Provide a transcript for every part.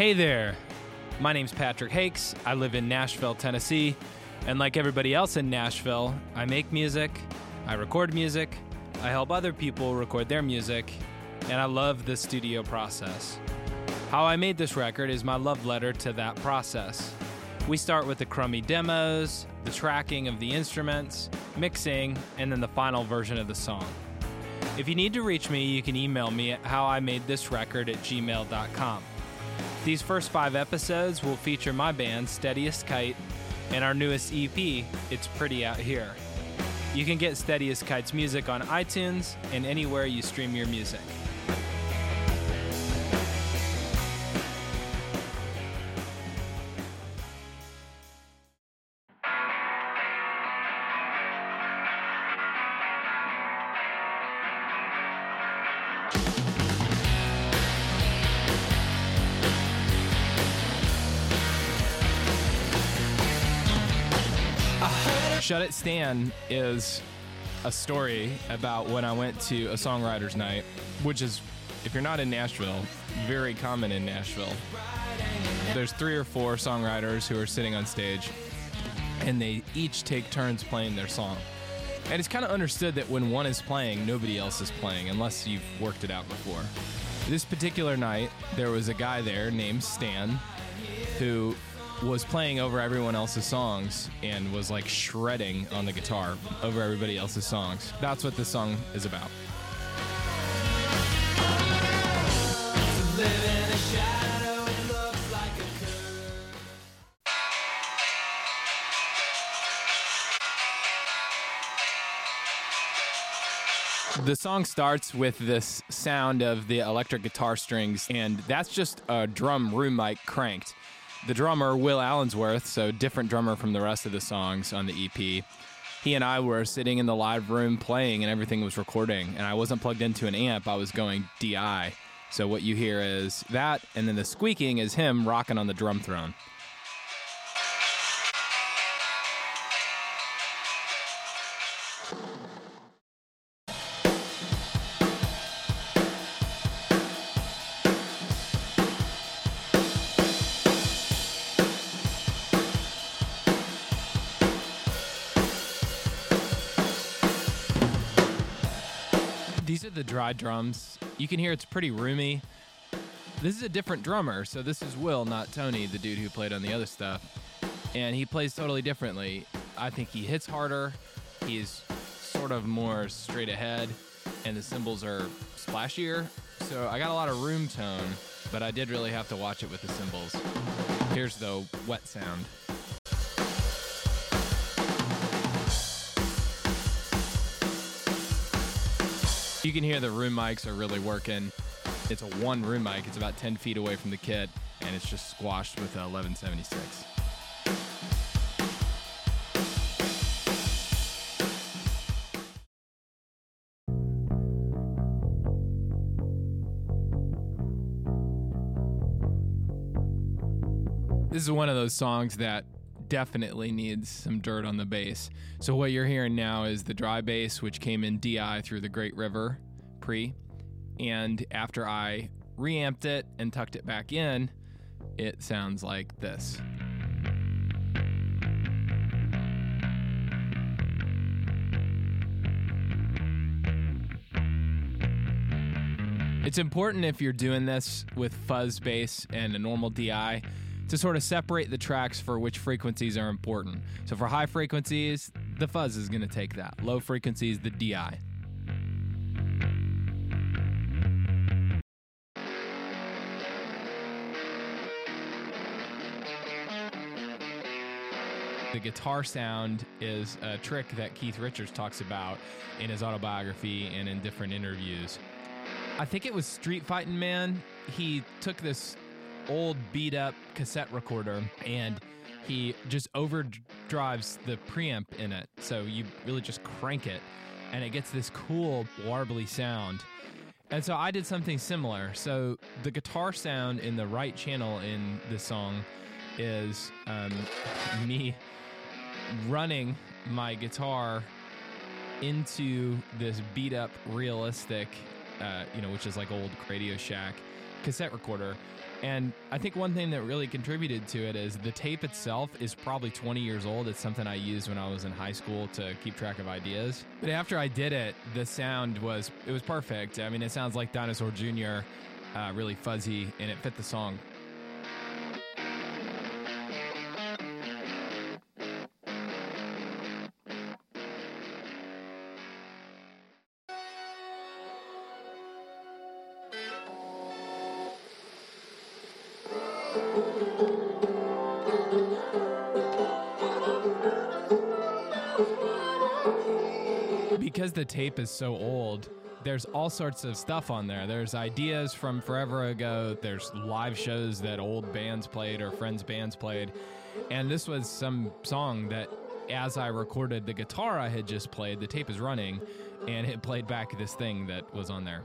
Hey there. My name's Patrick Hakes. I live in Nashville, Tennessee. And like everybody else in Nashville, I make music, I record music, I help other people record their music, and I love the studio process. How I made this record is my love letter to that process. We start with the crummy demos, the tracking of the instruments, mixing, and then the final version of the song. If you need to reach me, you can email me at howimadethisrecord at gmail.com. These first five episodes will feature my band, Steadiest Kite, and our newest EP, It's Pretty Out Here. You can get Steadiest Kite's music on iTunes and anywhere you stream your music. Shut It Stan is a story about when I went to a songwriter's night, which is, if you're not in Nashville, very common in Nashville. There's three or four songwriters who are sitting on stage, and they each take turns playing their song. And it's kind of understood that when one is playing, nobody else is playing, unless you've worked it out before. This particular night, there was a guy there named Stan who was playing over everyone else's songs and was like shredding on the guitar over everybody else's songs. That's what this song is about. The song starts with this sound of the electric guitar strings, and that's just a drum room mic cranked the drummer Will Allensworth, so different drummer from the rest of the songs on the EP. He and I were sitting in the live room playing, and everything was recording. And I wasn't plugged into an amp; I was going DI. So what you hear is that, and then the squeaking is him rocking on the drum throne. These are the dry drums. You can hear it's pretty roomy. This is a different drummer, so this is Will, not Tony, the dude who played on the other stuff. And he plays totally differently. I think he hits harder. He's sort of more straight ahead, and the cymbals are splashier. So I got a lot of room tone, but I did really have to watch it with the cymbals. Here's the wet sound. You can hear the room mics are really working. It's a one room mic. It's about 10 feet away from the kit, and it's just squashed with a 1176. This is one of those songs that definitely needs some dirt on the bass. So what you're hearing now is the dry bass, which came in DI through the Great River pre, and after I reamped it and tucked it back in, it sounds like this. It's important if you're doing this with fuzz bass and a normal DI to sort of separate the tracks for which frequencies are important. So for high frequencies, the fuzz is going to take that. Low frequencies, the DI. The guitar sound is a trick that Keith Richards talks about in his autobiography and in different interviews. I think it was Street Fighting Man. He took this old beat up cassette recorder and he just overdrives the preamp in it. So you really just crank it and it gets this cool warbly sound. And so I did something similar. So the guitar sound in the right channel in the song is um, me running my guitar into this beat up realistic, uh, you know, which is like old Radio Shack cassette recorder And I think one thing that really contributed to it is the tape itself is probably 20 years old. It's something I used when I was in high school to keep track of ideas. But after I did it, the sound was it was perfect. I mean, it sounds like Dinosaur Jr., uh, really fuzzy, and it fit the song because the tape is so old, there's all sorts of stuff on there. There's ideas from forever ago. There's live shows that old bands played or friends' bands played. And this was some song that, as I recorded the guitar I had just played, the tape is running, and it played back this thing that was on there.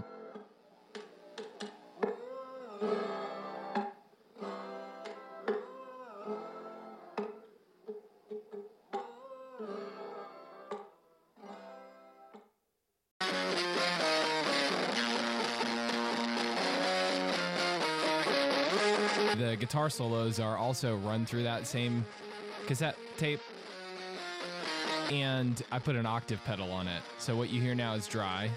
Guitar solos are also run through that same cassette tape. And I put an octave pedal on it. So what you hear now is dry.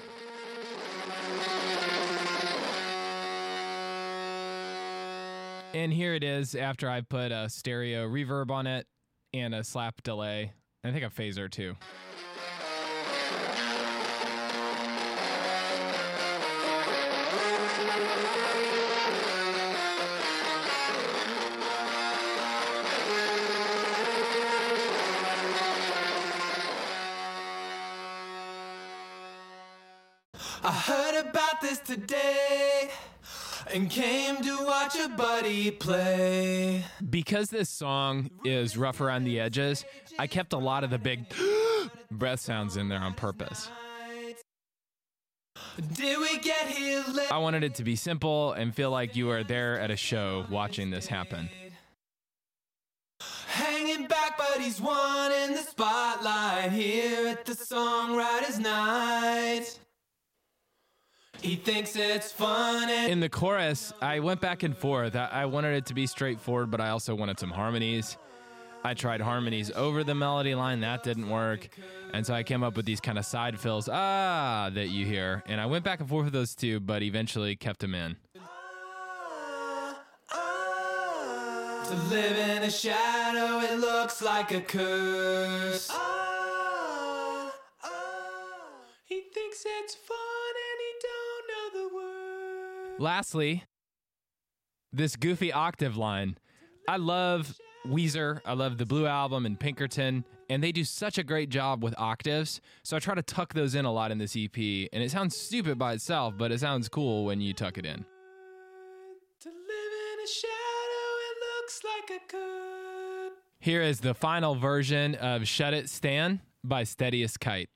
And here it is after I put a stereo reverb on it and a slap delay. I think a phaser too. And came to watch a buddy play. Because this song is rougher on the edges, I kept a lot of the big breath sounds in there on purpose. Did we get here late? I wanted it to be simple and feel like you were there at a show watching this happen. Hanging back, but he's one in the spotlight here at the Songwriters Night. He thinks it's fun and In the chorus, I went back and forth. I, I wanted it to be straightforward, but I also wanted some harmonies. I tried harmonies over the melody line, that didn't work. And so I came up with these kind of side fills, ah, that you hear. And I went back and forth with those two, but eventually kept them in. Ah, ah. to live in a shadow, it looks like a curse. Ah, he thinks it's fun Lastly, this goofy octave line. I love Weezer. I love the Blue Album and Pinkerton, and they do such a great job with octaves. So I try to tuck those in a lot in this EP, and it sounds stupid by itself, but it sounds cool when you tuck it in. To live in a shadow, it looks like a curse. Here is the final version of Shut It Stan by Steadiest Kite.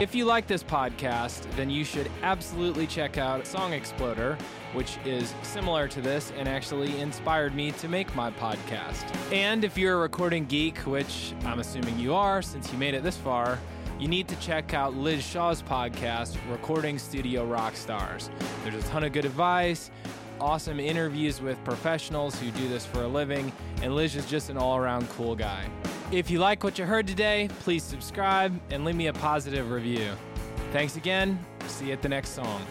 If you like this podcast, then you should absolutely check out Song Exploder, which is similar to this and actually inspired me to make my podcast. And if you're a recording geek, which I'm assuming you are since you made it this far, you need to check out Lij Shaw's podcast, Recording Studio Rock Stars. There's a ton of good advice, awesome interviews with professionals who do this for a living, and Lij is just an all around cool guy. If you like what you heard today, please subscribe and leave me a positive review. Thanks again. See you at the next song.